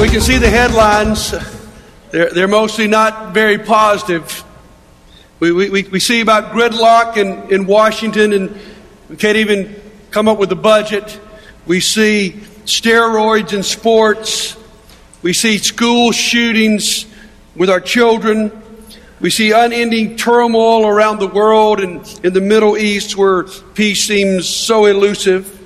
we can see the headlines. They're, they're mostly not very positive. We, we, we see about gridlock in, in Washington, and we can't even come up with a budget. We see steroids in sports. We see school shootings with our children. We see unending turmoil around the world and in the Middle East where peace seems so elusive.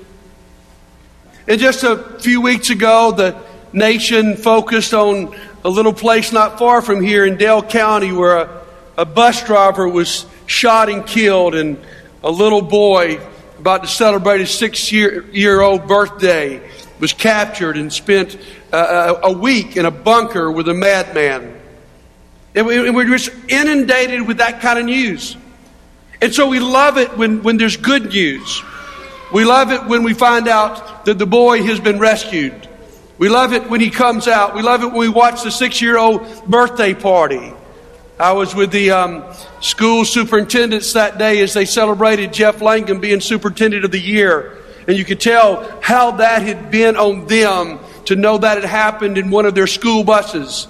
And just a few weeks ago, the nation focused on a little place not far from here in Dale County where a, a bus driver was shot and killed, and a little boy about to celebrate his six year, year old birthday was captured and spent uh, a week in a bunker with a madman. And we're just inundated with that kind of news. And so we love it when, when there's good news. We love it when we find out that the boy has been rescued. We love it when he comes out. We love it when we watch the six year old birthday party. I was with the um, school superintendents that day as they celebrated Jeff Langham being superintendent of the year. And you could tell how that had been on them to know that had happened in one of their school buses.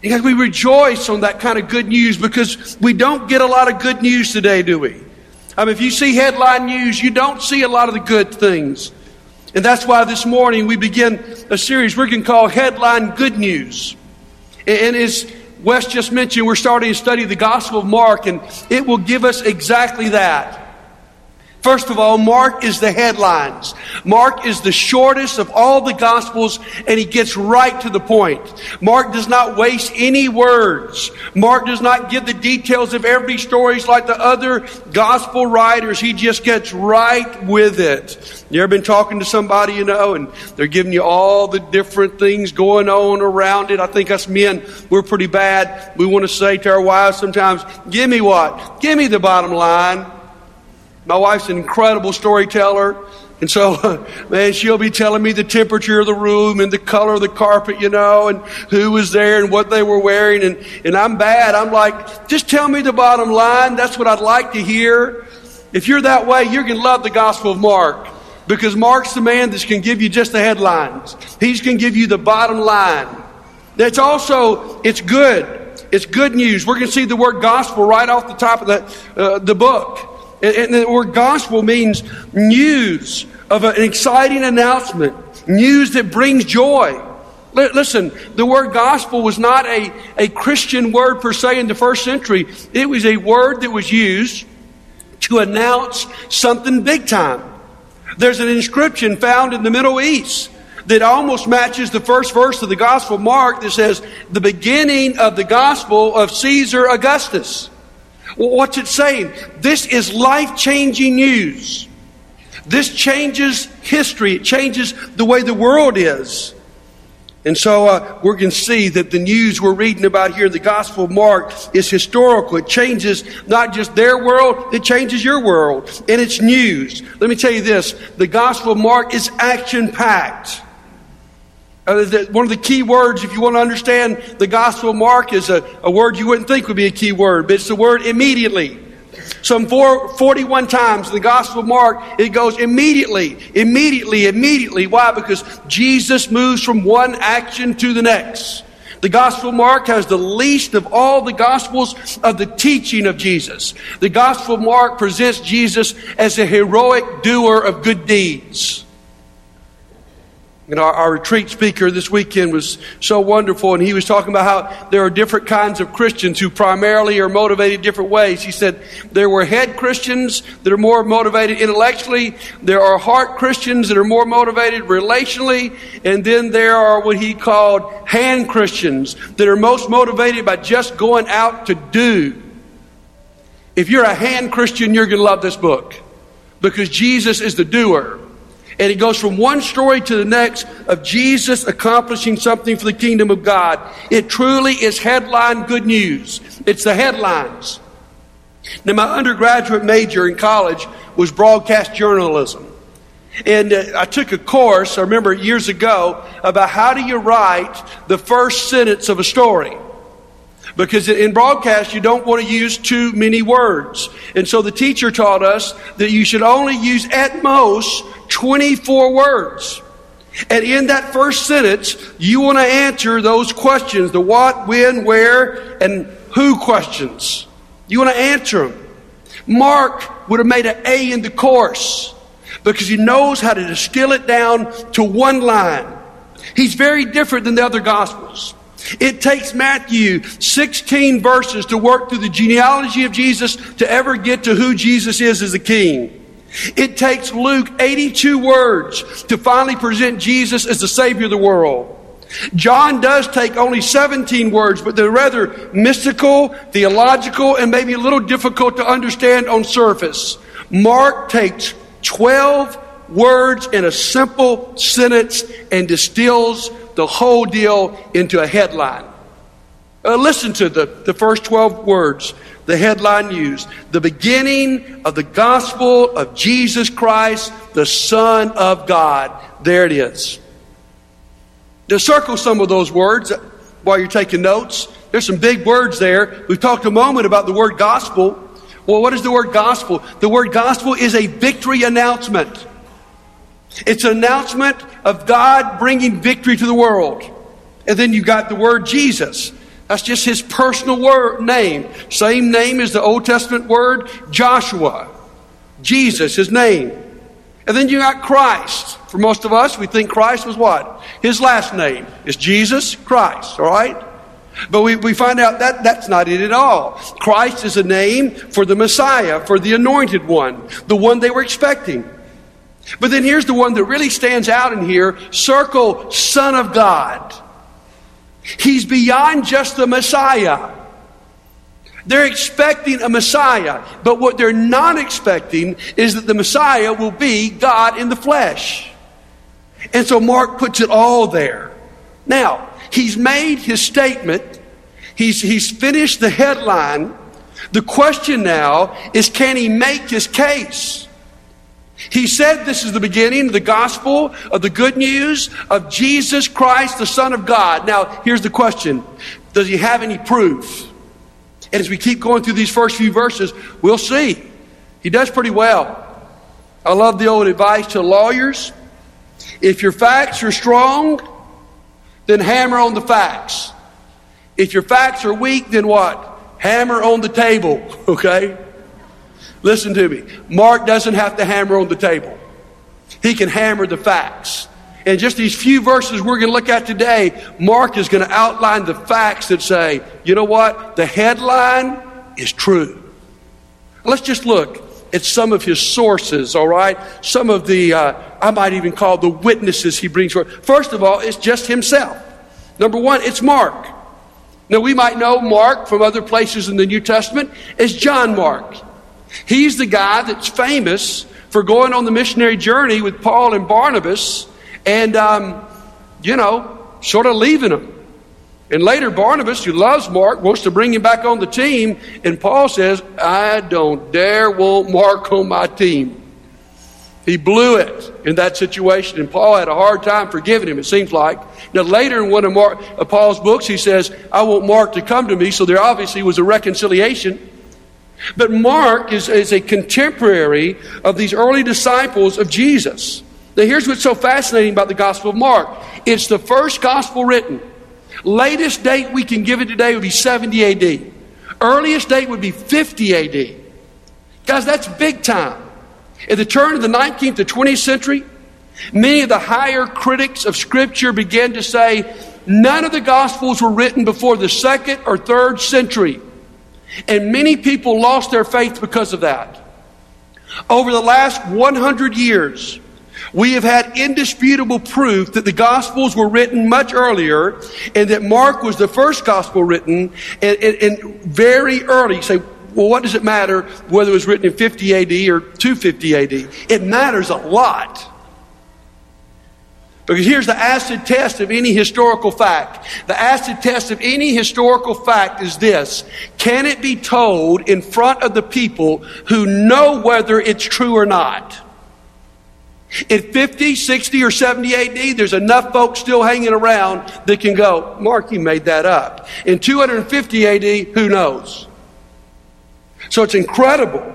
Because we rejoice on that kind of good news because we don't get a lot of good news today, do we? I mean, if you see headline news, you don't see a lot of the good things. And that's why this morning we begin a series we're going to call Headline Good News. And as Wes just mentioned, we're starting to study the Gospel of Mark, and it will give us exactly that. First of all, Mark is the headlines. Mark is the shortest of all the Gospels, and he gets right to the point. Mark does not waste any words. Mark does not give the details of every story like the other Gospel writers. He just gets right with it. You ever been talking to somebody, you know, and they're giving you all the different things going on around it? I think us men, we're pretty bad. We want to say to our wives sometimes, give me what? Give me the bottom line. My wife's an incredible storyteller. And so, man, she'll be telling me the temperature of the room and the color of the carpet, you know, and who was there and what they were wearing. And, and I'm bad. I'm like, just tell me the bottom line. That's what I'd like to hear. If you're that way, you're going to love the Gospel of Mark because Mark's the man that can give you just the headlines. He's going to give you the bottom line. That's also, it's good. It's good news. We're going to see the word gospel right off the top of the, uh, the book. And the word gospel means news of an exciting announcement, news that brings joy. Listen, the word gospel was not a, a Christian word per se in the first century. It was a word that was used to announce something big time. There's an inscription found in the Middle East that almost matches the first verse of the Gospel Mark that says, the beginning of the gospel of Caesar Augustus. What's it saying? This is life changing news. This changes history, it changes the way the world is. And so uh, we're going to see that the news we're reading about here in the Gospel of Mark is historical. It changes not just their world, it changes your world. And it's news. Let me tell you this the Gospel of Mark is action packed. Uh, one of the key words, if you want to understand the Gospel of Mark, is a, a word you wouldn't think would be a key word, but it's the word immediately. Some four, 41 times in the Gospel of Mark, it goes immediately, immediately, immediately. Why? Because Jesus moves from one action to the next. The Gospel of Mark has the least of all the Gospels of the teaching of Jesus. The Gospel of Mark presents Jesus as a heroic doer of good deeds. And our, our, retreat speaker this weekend was so wonderful, and he was talking about how there are different kinds of Christians who primarily are motivated different ways. He said there were head Christians that are more motivated intellectually, there are heart Christians that are more motivated relationally, and then there are what he called hand Christians that are most motivated by just going out to do. If you're a hand Christian, you're going to love this book because Jesus is the doer. And it goes from one story to the next of Jesus accomplishing something for the kingdom of God. It truly is headline good news. It's the headlines. Now, my undergraduate major in college was broadcast journalism. And uh, I took a course, I remember years ago, about how do you write the first sentence of a story. Because in broadcast, you don't want to use too many words. And so the teacher taught us that you should only use at most 24 words. And in that first sentence, you want to answer those questions the what, when, where, and who questions. You want to answer them. Mark would have made an A in the course because he knows how to distill it down to one line. He's very different than the other Gospels. It takes Matthew 16 verses to work through the genealogy of Jesus to ever get to who Jesus is as a king. It takes Luke 82 words to finally present Jesus as the Savior of the world. John does take only 17 words, but they're rather mystical, theological, and maybe a little difficult to understand on surface. Mark takes 12 words in a simple sentence and distills the whole deal into a headline. Uh, listen to the, the first 12 words, the headline used. The beginning of the gospel of Jesus Christ, the Son of God. There it is. To circle some of those words while you're taking notes. There's some big words there. We've talked a moment about the word gospel. Well, what is the word gospel? The word gospel is a victory announcement. It's an announcement of God bringing victory to the world. And then you got the word Jesus. That's just his personal word name. Same name as the Old Testament word Joshua. Jesus, his name. And then you got Christ. For most of us, we think Christ was what? His last name is Jesus Christ, all right? But we, we find out that that's not it at all. Christ is a name for the Messiah, for the anointed one, the one they were expecting. But then here's the one that really stands out in here circle Son of God. He's beyond just the Messiah. They're expecting a Messiah, but what they're not expecting is that the Messiah will be God in the flesh. And so Mark puts it all there. Now, he's made his statement, he's, he's finished the headline. The question now is can he make his case? He said this is the beginning of the gospel of the good news of Jesus Christ, the Son of God. Now, here's the question Does he have any proof? And as we keep going through these first few verses, we'll see. He does pretty well. I love the old advice to lawyers if your facts are strong, then hammer on the facts. If your facts are weak, then what? Hammer on the table, okay? Listen to me. Mark doesn't have to hammer on the table, he can hammer the facts. And just these few verses we're going to look at today, Mark is going to outline the facts that say, you know what? The headline is true. Let's just look at some of his sources, all right? Some of the, uh, I might even call the witnesses he brings forth. First of all, it's just himself. Number one, it's Mark. Now, we might know Mark from other places in the New Testament as John Mark. He's the guy that's famous for going on the missionary journey with Paul and Barnabas and, um, you know, sort of leaving them. And later, Barnabas, who loves Mark, wants to bring him back on the team. And Paul says, I don't dare want Mark on my team. He blew it in that situation, and Paul had a hard time forgiving him, it seems like. Now, later in one of, Mark, of Paul's books, he says, I want Mark to come to me, so there obviously was a reconciliation. But Mark is, is a contemporary of these early disciples of Jesus. Now, here's what's so fascinating about the Gospel of Mark it's the first gospel written. Latest date we can give it today would be 70 AD. Earliest date would be 50 AD. Guys, that's big time. At the turn of the 19th to 20th century, many of the higher critics of Scripture began to say none of the Gospels were written before the second or third century. And many people lost their faith because of that. Over the last 100 years, we have had indisputable proof that the Gospels were written much earlier and that Mark was the first Gospel written and, and, and very early. You say, well, what does it matter whether it was written in 50 AD or 250 AD? It matters a lot. Because here's the acid test of any historical fact. The acid test of any historical fact is this. Can it be told in front of the people who know whether it's true or not? In 50, 60, or 70 AD, there's enough folks still hanging around that can go, Mark, you made that up. In 250 AD, who knows? So it's incredible.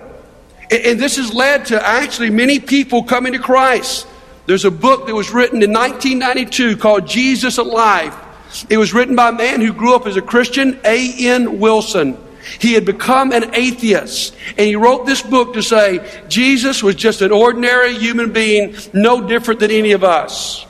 And this has led to actually many people coming to Christ. There's a book that was written in 1992 called Jesus: A Life. It was written by a man who grew up as a Christian, A.N. Wilson. He had become an atheist. And he wrote this book to say Jesus was just an ordinary human being, no different than any of us.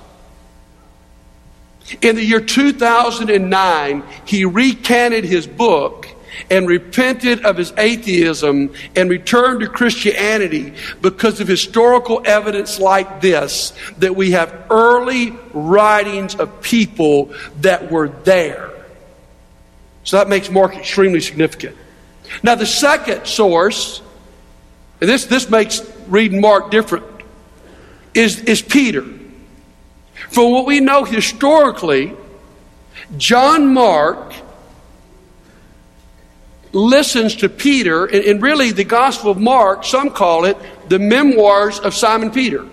In the year 2009, he recanted his book and repented of his atheism and returned to Christianity because of historical evidence like this that we have early writings of people that were there. So that makes Mark extremely significant. Now, the second source, and this, this makes reading Mark different, is, is Peter. From what we know historically, John Mark listens to Peter, and, and, really the Gospel of Mark, some call it the memoirs of Simon Peter.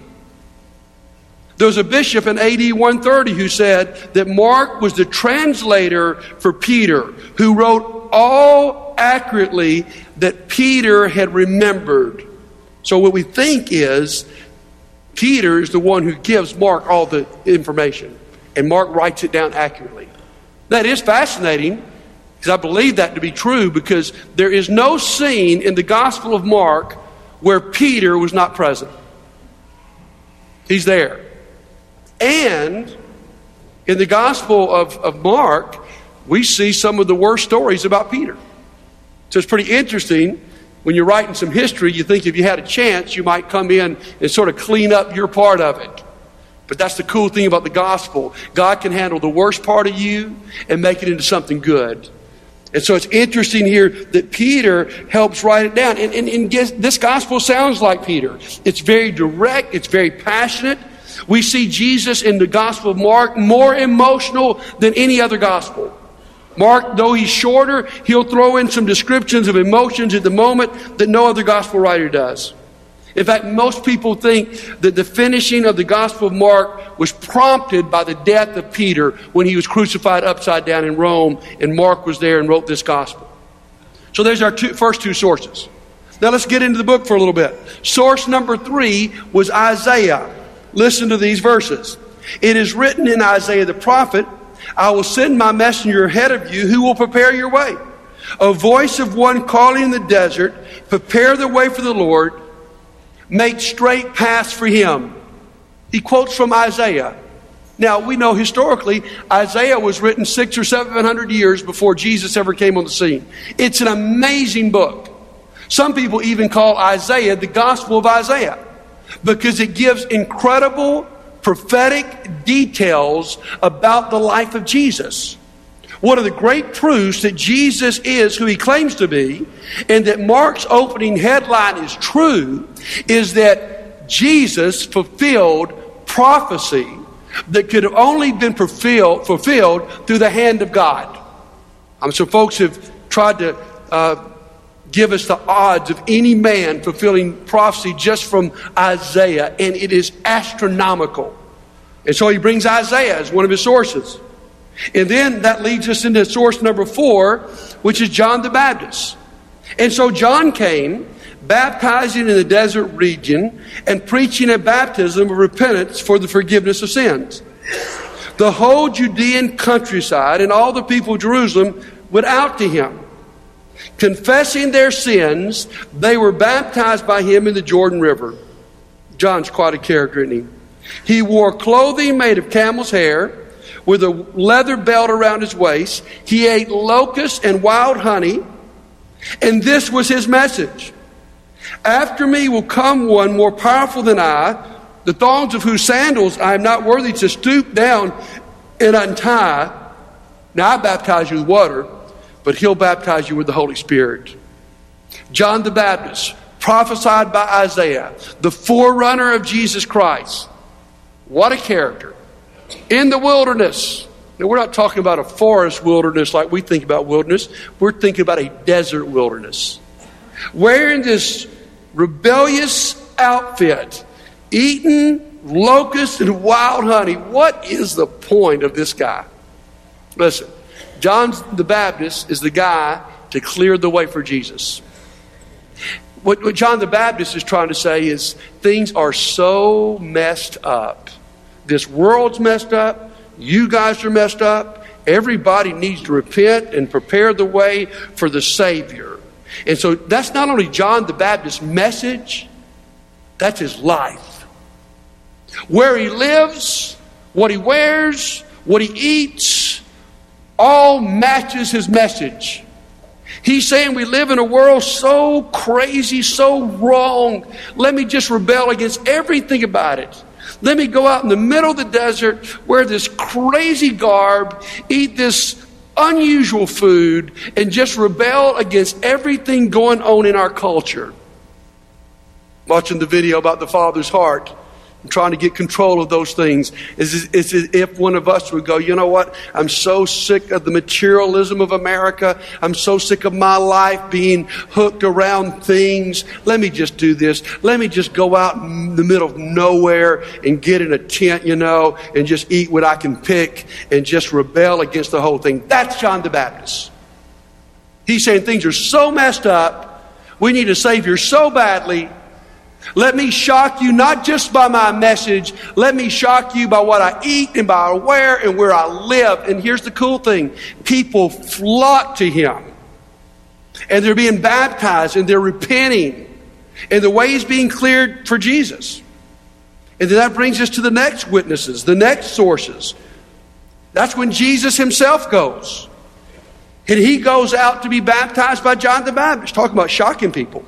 There was a bishop in AD 130 who said that Mark was the translator for Peter, who wrote all accurately that Peter had remembered. So what we think is Peter is the one who gives Mark all the information, and Mark writes it down accurately. That is fascinating because I believe that to be true because there is no scene in the Gospel of Mark where Peter was not present. He's there. And in the Gospel of, of Mark, we see some of the worst stories about Peter. So it's pretty interesting when you're writing some history, you think if you had a chance, you might come in and sort of clean up your part of it. But that's the cool thing about the gospel. God can handle the worst part of you and make it into something good. And so it's interesting here that Peter helps write it down. And, and, and this gospel sounds like Peter. It's very direct, it's very passionate. We see Jesus in the gospel of Mark more emotional than any other gospel. Mark, though he's shorter, he'll throw in some descriptions of emotions at the moment that no other gospel writer does. In fact, most people think that the finishing of the Gospel of Mark was prompted by the death of Peter when he was crucified upside down in Rome, and Mark was there and wrote this Gospel. So there's our two, first two sources. Now let's get into the book for a little bit. Source number three was Isaiah. Listen to these verses. It is written in Isaiah the prophet, I will send my messenger ahead of you who will prepare your way. A voice of one calling in the desert, prepare the way for the Lord, make straight paths for him. He quotes from Isaiah. Now, we know historically, Isaiah was written six or seven hundred years before Jesus ever came on the scene. It's an amazing book. Some people even call Isaiah the Gospel of Isaiah because it gives incredible prophetic details about the life of Jesus. One of the great proofs that Jesus is who he claims to be and that Mark's opening headline is true is that Jesus fulfilled prophecy that could have only been fulfilled, fulfilled through the hand of God. Um, so folks have tried to uh, give us the odds of any man fulfilling prophecy just from Isaiah, and it is astronomical. And so he brings Isaiah as one of his sources. And then that leads us into source number four, which is John the Baptist. And so John came, baptizing in the desert region and preaching a baptism of repentance for the forgiveness of sins. The whole Judean countryside and all the people of Jerusalem went out to him. Confessing their sins, they were baptized by him in the Jordan River. John's quite a character, isn't he? He wore clothing made of camel's hair with a leather belt around his waist. He ate locusts and wild honey. And this was his message. After me will come one more powerful than I, the thongs of whose sandals I am not worthy to stoop down and untie. Now I baptize you with water, but he'll baptize you with the Holy Spirit. John the Baptist, prophesied by Isaiah, the forerunner of Jesus Christ. What a character. In the wilderness. Now, we're not talking about a forest wilderness like we think about wilderness. We're thinking about a desert wilderness. Wearing this rebellious outfit, eating locusts and wild honey. What is the point of this guy? Listen, John the Baptist is the guy to clear the way for Jesus. What, what John the Baptist is trying to say is things are so messed up. This world's messed up. You guys are messed up. Everybody needs to repent and prepare the way for the Savior. And so that's not only John the Baptist's message, that's his life. Where he lives, what he wears, what he eats, all matches his message. He's saying we live in a world so crazy, so wrong. Let me just rebel against everything about it. Let me go out in the middle of the desert, wear this crazy garb, eat this unusual food, and just rebel against everything going on in our culture. Watching the video about the Father's heart trying to get control of those things. As if one of us would go, you know what? I'm so sick of the materialism of America. I'm so sick of my life being hooked around things. Let me just do this. Let me just go out in the middle of nowhere and get in a tent, you know, and just eat what I can pick and just rebel against the whole thing. That's John the Baptist. He's saying things are so messed up. We need a Savior so badly let me shock you not just by my message, let me shock you by what I eat and by where and where I live. And here's the cool thing people flock to him. And they're being baptized and they're repenting. And the way is being cleared for Jesus. And then that brings us to the next witnesses, the next sources. That's when Jesus himself goes. And he goes out to be baptized by John the Baptist, talking about shocking people.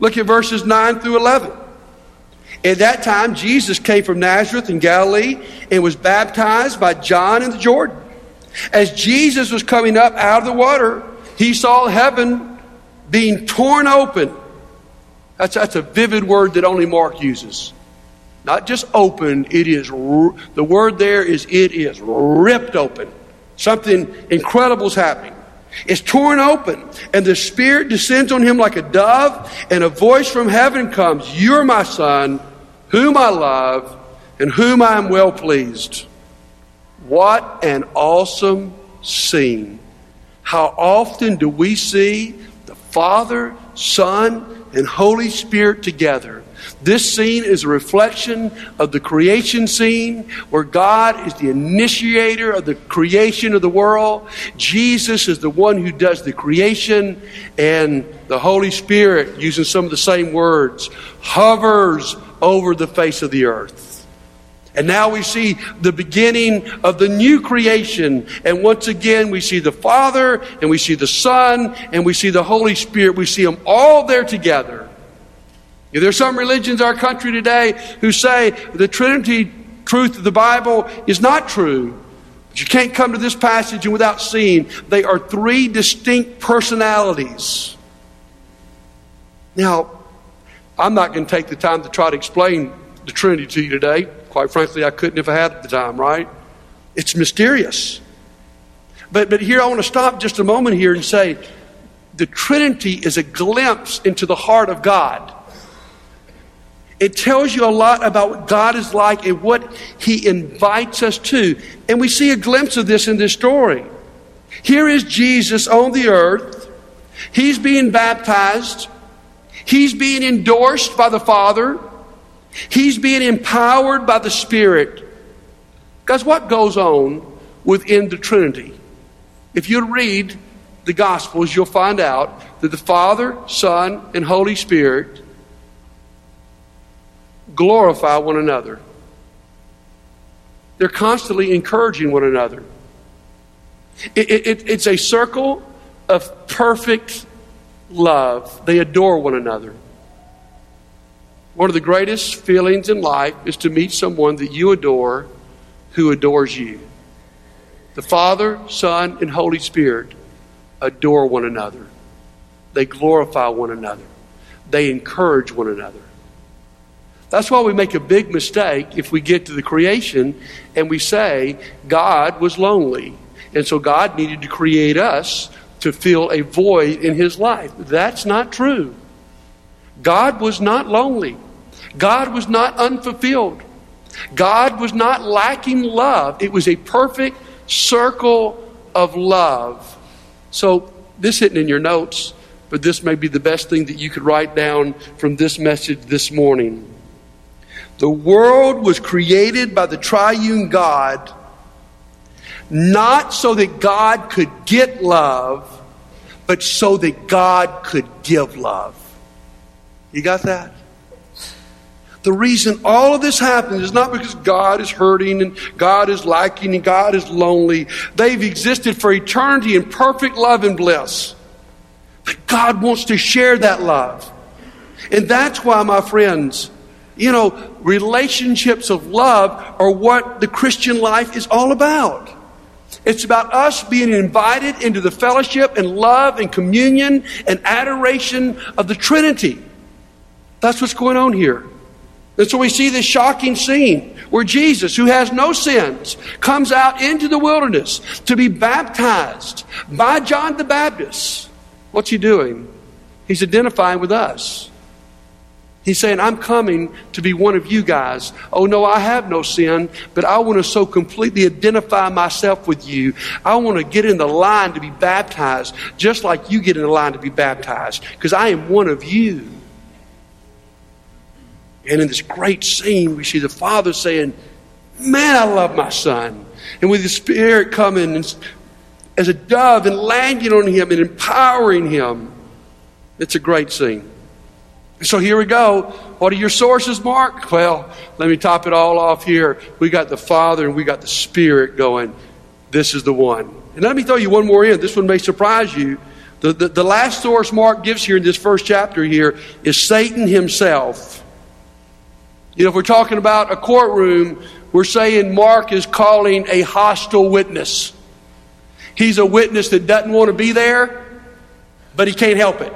Look at verses 9 through 11. At that time, Jesus came from Nazareth in Galilee and was baptized by John in the Jordan. As Jesus was coming up out of the water, he saw heaven being torn open. That's, that's a vivid word that only Mark uses. Not just open, it is, the word there is, it is ripped open. Something incredible is happening. It's torn open, and the Spirit descends on him like a dove, and a voice from heaven comes You're my Son, whom I love, and whom I am well pleased. What an awesome scene! How often do we see the Father, Son, and Holy Spirit together? This scene is a reflection of the creation scene where God is the initiator of the creation of the world. Jesus is the one who does the creation, and the Holy Spirit, using some of the same words, hovers over the face of the earth. And now we see the beginning of the new creation. And once again, we see the Father, and we see the Son, and we see the Holy Spirit. We see them all there together. There are some religions in our country today who say the Trinity truth of the Bible is not true. But you can't come to this passage and without seeing they are three distinct personalities. Now, I'm not going to take the time to try to explain the Trinity to you today. Quite frankly, I couldn't if I had the time, right? It's mysterious. But, but here I want to stop just a moment here and say the Trinity is a glimpse into the heart of God. It tells you a lot about what God is like and what He invites us to. And we see a glimpse of this in this story. Here is Jesus on the earth. He's being baptized. He's being endorsed by the Father. He's being empowered by the Spirit. Guys, what goes on within the Trinity? If you read the Gospels, you'll find out that the Father, Son, and Holy Spirit glorify one another. They're constantly encouraging one another. It, it, it's a circle of perfect love. They adore one another. One of the greatest feelings in life is to meet someone that you adore who adores you. The Father, Son, and Holy Spirit adore one another. They glorify one another. They encourage one another. That's why we make a big mistake if we get to the creation and we say God was lonely. And so God needed to create us to fill a void in his life. That's not true. God was not lonely. God was not unfulfilled. God was not lacking love. It was a perfect circle of love. So, this hidden in your notes, but this may be the best thing that you could write down from this message this morning. The world was created by the triune God not so that God could get love, but so that God could give love. You got that? The reason all of this happens is not because God is hurting and God is lacking and God is lonely. They've existed for eternity in perfect love and bliss. But God wants to share that love. And that's why, my friends, you know, relationships of love are what the Christian life is all about. It's about us being invited into the fellowship and love and communion and adoration of the Trinity. That's what's going on here. And so we see this shocking scene where Jesus, who has no sins, comes out into the wilderness to be baptized by John the Baptist. What's he doing? He's identifying with us. He's saying, I'm coming to be one of you guys. Oh, no, I have no sin, but I want to so completely identify myself with you. I want to get in the line to be baptized, just like you get in the line to be baptized, because I am one of you. And in this great scene, we see the Father saying, Man, I love my Son. And with the Spirit coming as a dove and landing on him and empowering him, it's a great scene. So here we go. What are your sources, Mark? Well, let me top it all off here. We got the Father and we got the Spirit going. This is the one. And let me throw you one more in. This one may surprise you. The, the, the last source Mark gives here in this first chapter here is Satan himself. You know, if we're talking about a courtroom, we're saying Mark is calling a hostile witness. He's a witness that doesn't want to be there, but he can't help it.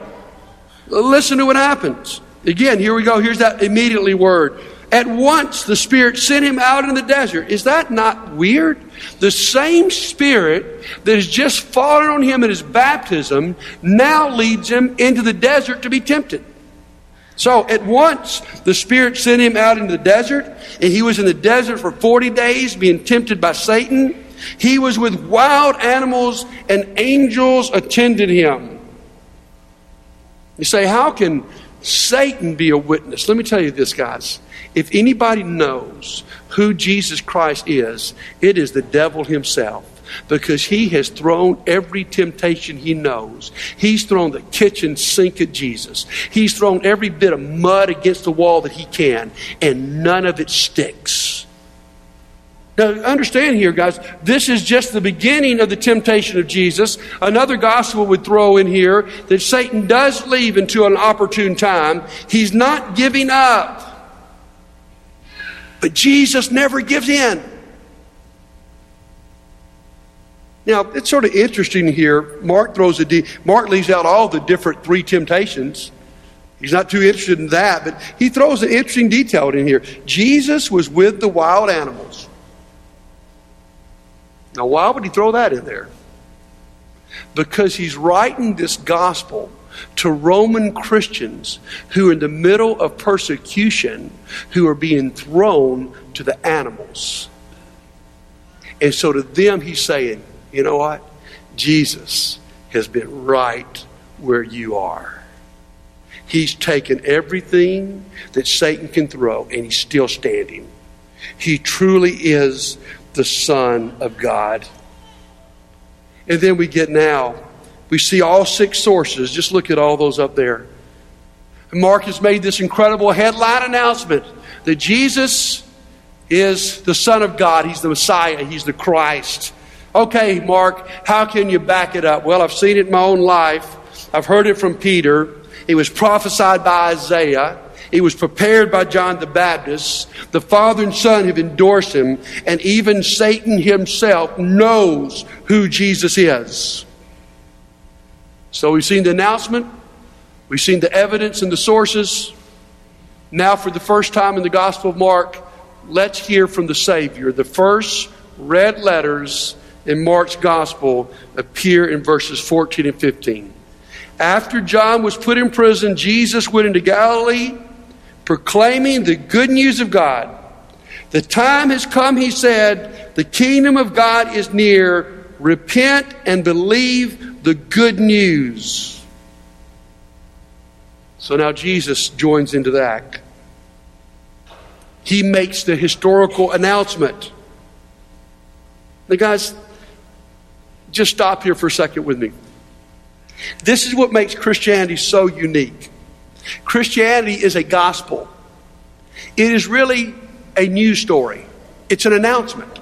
Listen to what happens. Again, here we go. Here's that immediately word. At once the Spirit sent him out in the desert. Is that not weird? The same Spirit that has just fallen on him at his baptism now leads him into the desert to be tempted. So at once the Spirit sent him out into the desert, and he was in the desert for 40 days being tempted by Satan. He was with wild animals, and angels attended him. You say, how can Satan be a witness? Let me tell you this, guys. If anybody knows who Jesus Christ is, it is the devil himself because he has thrown every temptation he knows. He's thrown the kitchen sink at Jesus. He's thrown every bit of mud against the wall that he can, and none of it sticks. Now, understand here, guys, this is just the beginning of the temptation of Jesus. Another gospel would throw in here that Satan does leave until an opportune time. He's not giving up. But Jesus never gives in. Now, it's sort of interesting here. Mark throws a de- Mark leaves out all the different three temptations. He's not too interested in that, but he throws an interesting detail in here. Jesus was with the wild animals. Now, why would he throw that in there? Because he's writing this gospel to Roman Christians who are in the middle of persecution, who are being thrown to the animals. And so to them, he's saying, you know what? Jesus has been right where you are. He's taken everything that Satan can throw, and he's still standing. He truly is the Son of God. And then we get now, we see all six sources. Just look at all those up there. Mark has made this incredible headline announcement that Jesus is the Son of God. He's the Messiah. He's the Christ. Okay, Mark, how can you back it up? Well, I've seen it in my own life. I've heard it from Peter. It was prophesied by Isaiah. He was prepared by John the Baptist. The Father and Son have endorsed him, and even Satan himself knows who Jesus is. So we've seen the announcement, we've seen the evidence and the sources. Now, for the first time in the Gospel of Mark, let's hear from the Savior. The first red letters in Mark's Gospel appear in verses 14 and 15. After John was put in prison, Jesus went into Galilee proclaiming the good news of God. The time has come, he said, the kingdom of God is near. Repent and believe the good news. So now Jesus joins into that. He makes the historical announcement. Now, guys, just stop here for a second with me. This is what makes Christianity so unique. Christianity is a gospel, it is really a news story, it's an announcement.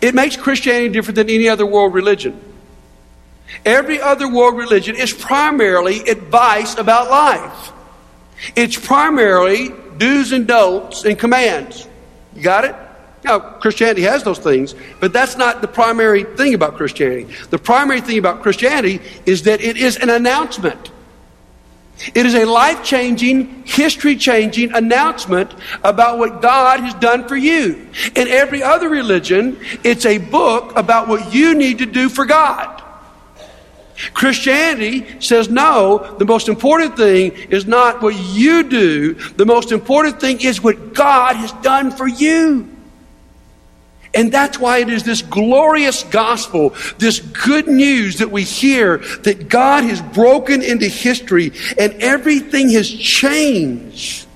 It makes Christianity different than any other world religion. Every other world religion is primarily advice about life. It's primarily do's and don'ts and commands. You got it? Now, Christianity has those things, but that's not the primary thing about Christianity. The primary thing about Christianity is that it is an announcement. It is a life changing, history changing announcement about what God has done for you. In every other religion, it's a book about what you need to do for God. Christianity says no, the most important thing is not what you do, the most important thing is what God has done for you. And that's why it is this glorious gospel, this good news that we hear that God has broken into history and everything has changed.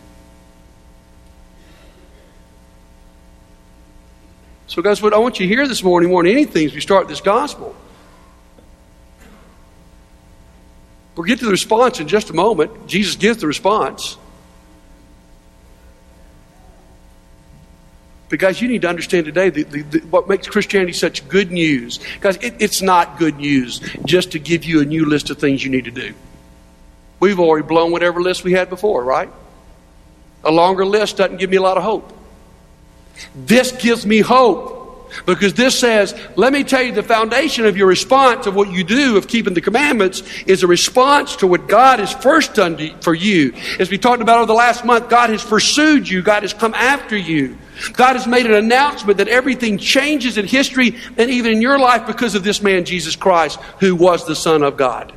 So, guys, what I want you to hear this morning more than anything is we start this gospel. We'll get to the response in just a moment. Jesus gives the response. But, guys, you need to understand today the, the, the, what makes Christianity such good news. Guys, it, it's not good news just to give you a new list of things you need to do. We've already blown whatever list we had before, right? A longer list doesn't give me a lot of hope. This gives me hope. Because this says, let me tell you, the foundation of your response of what you do of keeping the commandments is a response to what God has first done to, for you. As we talked about over the last month, God has pursued you, God has come after you. God has made an announcement that everything changes in history and even in your life because of this man, Jesus Christ, who was the Son of God.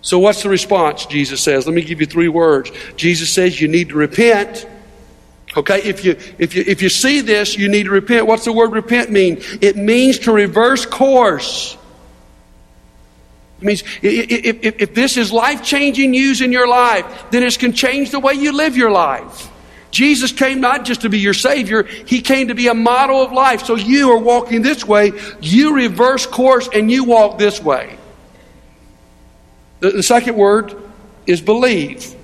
So, what's the response? Jesus says. Let me give you three words. Jesus says you need to repent. Okay, if you if you if you see this, you need to repent. What's the word repent mean? It means to reverse course. It means if, if, if this is life changing news in your life, then it can change the way you live your life. Jesus came not just to be your Savior, He came to be a model of life. So you are walking this way, you reverse course and you walk this way. The, the second word is believe.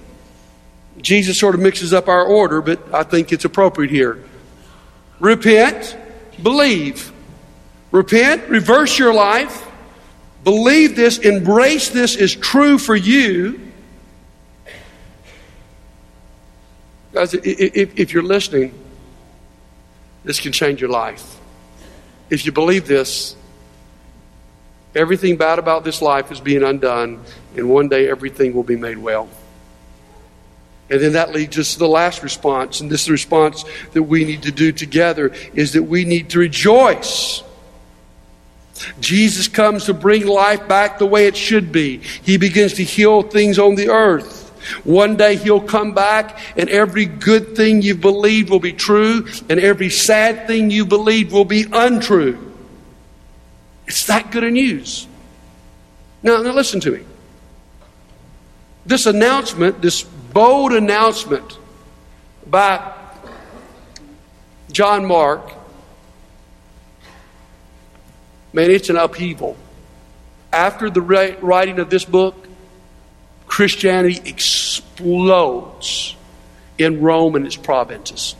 Jesus sort of mixes up our order, but I think it's appropriate here. Repent, believe. Repent, reverse your life, believe this, embrace this is true for you. Guys, if, you're listening, this can change your life. If you believe this, everything bad about this life is being undone, and one day everything will be made well. And then that leads us to the last response. And this response that we need to do together is that we need to rejoice. Jesus comes to bring life back the way it should be. He begins to heal things on the earth. One day he'll come back and every good thing you've believed will be true and every sad thing you believed will be untrue. It's that good news. Now, now listen to me. This announcement, this bold announcement by John Mark, man, it's an upheaval. After the writing of this book, Christianity explodes in Rome and its provinces.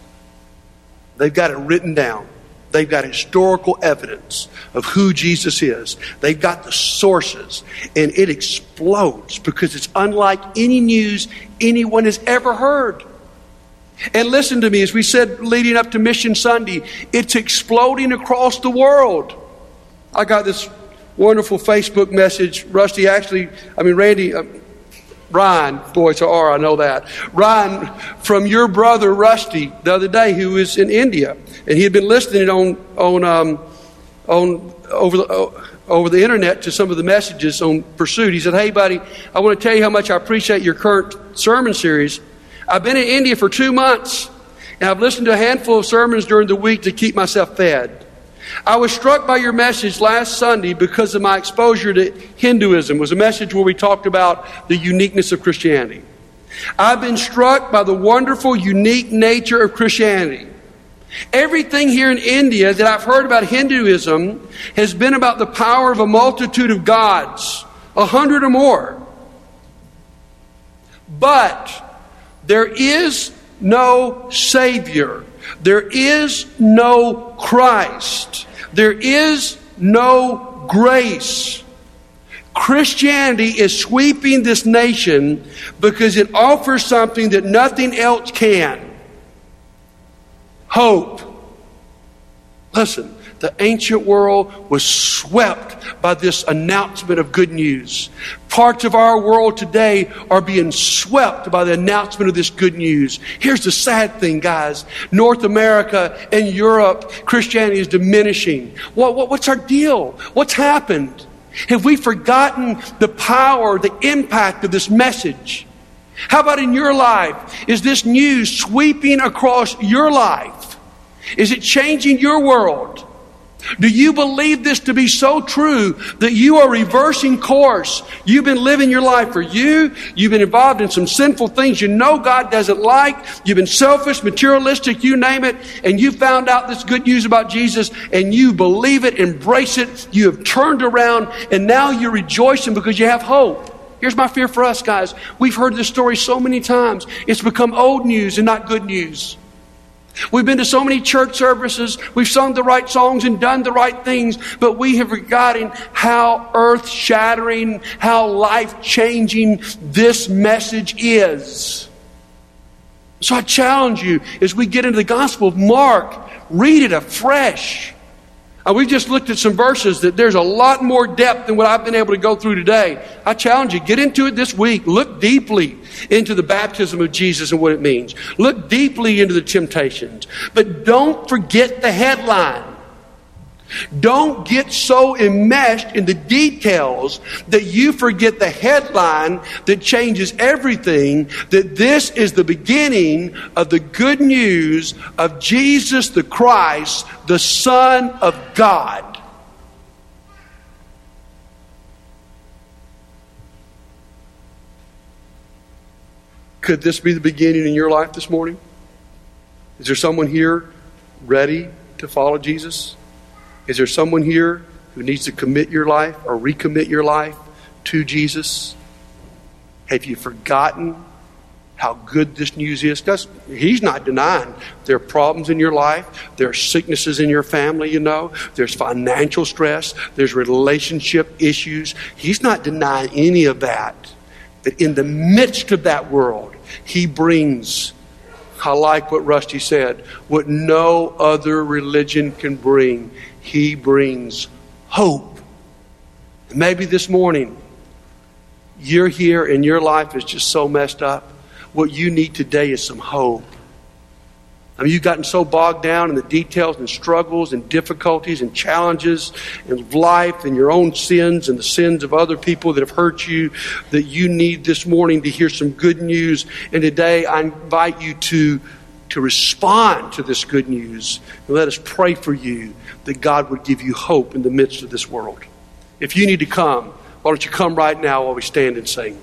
They've got it written down. They've got historical evidence of who Jesus is. They've got the sources, and it explodes because it's unlike any news anyone has ever heard. And listen to me, as we said leading up to Mission Sunday, it's exploding across the world. I got this wonderful Facebook message. Rusty actually, I mean, Randy, um, Ryan, boy, it's a R, I know that. Ryan, from your brother Rusty the other day, who was in India and he had been listening on on um, on over the uh, over the internet to some of the messages on Pursuit. He said, "Hey, buddy, I want to tell you how much I appreciate your current sermon series. I've been in India for two months, and I've listened to a handful of sermons during the week to keep myself fed. I was struck by your message last Sunday because of my exposure to Hinduism. It was a message where we talked about the uniqueness of Christianity. I've been struck by the wonderful, unique nature of Christianity. Everything here in India that I've heard about Hinduism has been about the power of a multitude of gods, a hundred or more. But there is no Savior. There is no Christ. There is no grace. Christianity is sweeping this nation because it offers something that nothing else can hope. Listen, the ancient world was swept by this announcement of good news. Parts of our world today are being swept by the announcement of this good news. Here's the sad thing, guys North America and Europe, Christianity is diminishing. What, what, what's our deal? What's happened? Have we forgotten the power, the impact of this message? How about in your life? Is this news sweeping across your life? Is it changing your world? Do you believe this to be so true that you are reversing course? You've been living your life for you. You've been involved in some sinful things you know God doesn't like. You've been selfish, materialistic, you name it. And you found out this good news about Jesus and you believe it, embrace it. You have turned around and now you're rejoicing because you have hope. Here's my fear for us, guys. We've heard this story so many times. It's become old news and not good news. We've been to so many church services, we've sung the right songs and done the right things, but we have forgotten how earth shattering, how life changing this message is. So I challenge you as we get into the Gospel of Mark, read it afresh. Uh, we just looked at some verses that there's a lot more depth than what I've been able to go through today. I challenge you, get into it this week. Look deeply into the baptism of Jesus and what it means. Look deeply into the temptations. But don't forget the headline. Don't get so enmeshed in the details that you forget the headline that changes everything. That this is the beginning of the good news of Jesus the Christ, the Son of God. Could this be the beginning in your life this morning? Is there someone here ready to follow Jesus? Is there someone here who needs to commit your life or recommit your life to Jesus? Have you forgotten how good this news is? Because he's not denying there are problems in your life, there are sicknesses in your family, you know, there's financial stress, there's relationship issues. He's not denying any of that. But in the midst of that world, he brings I like what Rusty said. What no other religion can bring, he brings hope. Maybe this morning, you're here and your life is just so messed up. What you need today is some hope. I mean, you've gotten so bogged down in the details and struggles and difficulties and challenges in life and your own sins and the sins of other people that have hurt you that you need this morning to hear some good news. And today I invite you to, to respond to this good news. And let us pray for you that God would give you hope in the midst of this world. If you need to come, why don't you come right now while we stand and sing?